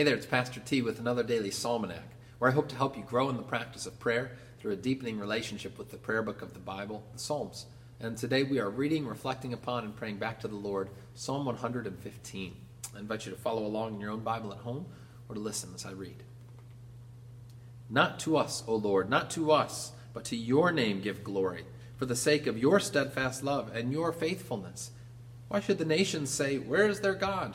Hey there, it's Pastor T with another daily Psalmanac, where I hope to help you grow in the practice of prayer through a deepening relationship with the prayer book of the Bible, the Psalms. And today we are reading, reflecting upon, and praying back to the Lord, Psalm 115. I invite you to follow along in your own Bible at home or to listen as I read. Not to us, O Lord, not to us, but to your name give glory, for the sake of your steadfast love and your faithfulness. Why should the nations say, Where is their God?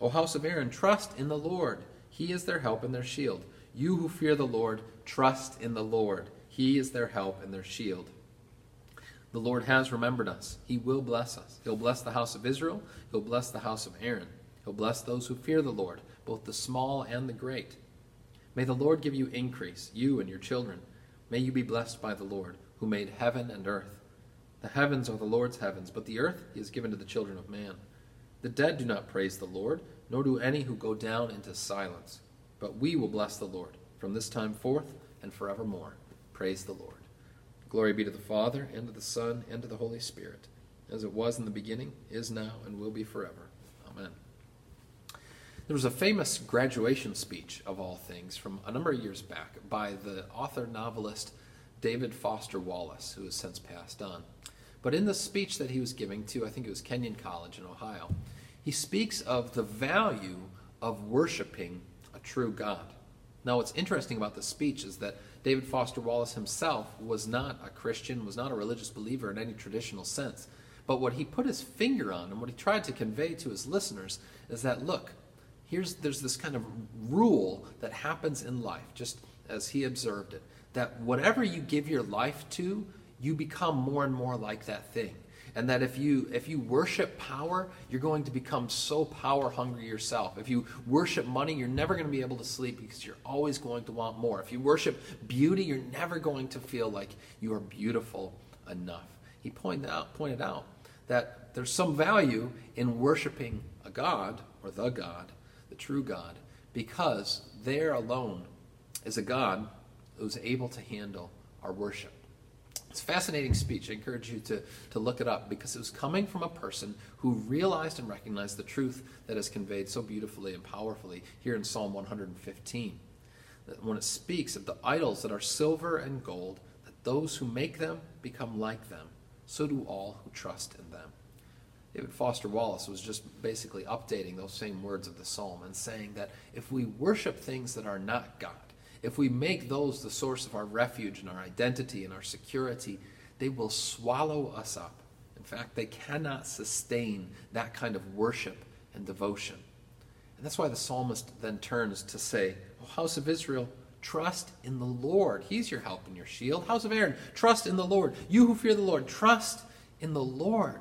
O house of Aaron, trust in the Lord. He is their help and their shield. You who fear the Lord, trust in the Lord. He is their help and their shield. The Lord has remembered us. He will bless us. He'll bless the house of Israel. He'll bless the house of Aaron. He'll bless those who fear the Lord, both the small and the great. May the Lord give you increase, you and your children. May you be blessed by the Lord, who made heaven and earth. The heavens are the Lord's heavens, but the earth he has given to the children of man. The dead do not praise the Lord, nor do any who go down into silence. But we will bless the Lord from this time forth and forevermore. Praise the Lord. Glory be to the Father, and to the Son, and to the Holy Spirit, as it was in the beginning, is now, and will be forever. Amen. There was a famous graduation speech, of all things, from a number of years back by the author novelist David Foster Wallace, who has since passed on. But in the speech that he was giving to, I think it was Kenyon College in Ohio, he speaks of the value of worshiping a true God. Now, what's interesting about the speech is that David Foster Wallace himself was not a Christian, was not a religious believer in any traditional sense. But what he put his finger on and what he tried to convey to his listeners is that look, here's there's this kind of rule that happens in life, just as he observed it, that whatever you give your life to, you become more and more like that thing. And that if you if you worship power you're going to become so power hungry yourself. If you worship money you're never going to be able to sleep because you're always going to want more. If you worship beauty you're never going to feel like you are beautiful enough. He pointed out pointed out that there's some value in worshiping a god or the god the true god because there alone is a god who's able to handle our worship it's a fascinating speech. I encourage you to, to look it up because it was coming from a person who realized and recognized the truth that is conveyed so beautifully and powerfully here in Psalm 115. That when it speaks of the idols that are silver and gold, that those who make them become like them, so do all who trust in them. David Foster Wallace was just basically updating those same words of the psalm and saying that if we worship things that are not God, if we make those the source of our refuge and our identity and our security, they will swallow us up. In fact, they cannot sustain that kind of worship and devotion. And that's why the psalmist then turns to say, oh, House of Israel, trust in the Lord. He's your help and your shield. House of Aaron, trust in the Lord. You who fear the Lord, trust in the Lord.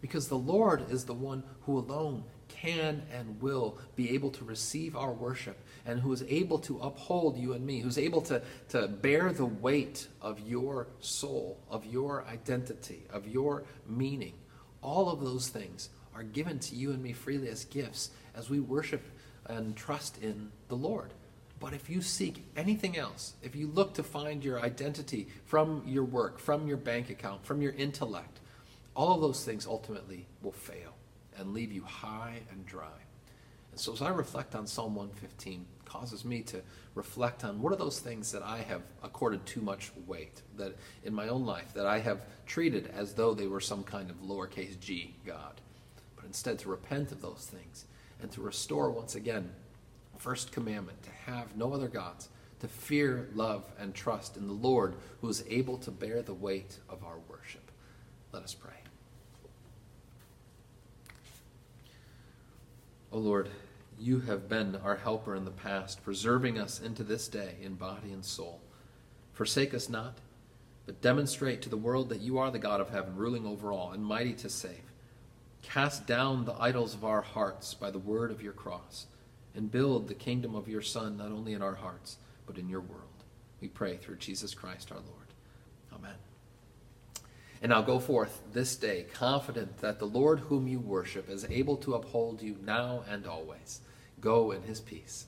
Because the Lord is the one who alone can and will be able to receive our worship and who is able to uphold you and me, who's able to, to bear the weight of your soul, of your identity, of your meaning. All of those things are given to you and me freely as gifts as we worship and trust in the Lord. But if you seek anything else, if you look to find your identity from your work, from your bank account, from your intellect, all of those things ultimately will fail and leave you high and dry. And so as I reflect on Psalm 115, causes me to reflect on what are those things that I have accorded too much weight, that in my own life, that I have treated as though they were some kind of lowercase g God. But instead to repent of those things and to restore once again first commandment to have no other gods, to fear, love, and trust in the Lord who is able to bear the weight of our worship. Let us pray. O Lord, you have been our helper in the past, preserving us into this day in body and soul. Forsake us not, but demonstrate to the world that you are the God of heaven, ruling over all and mighty to save. Cast down the idols of our hearts by the word of your cross, and build the kingdom of your Son not only in our hearts, but in your world. We pray through Jesus Christ our Lord. And now go forth this day, confident that the Lord whom you worship is able to uphold you now and always. Go in his peace.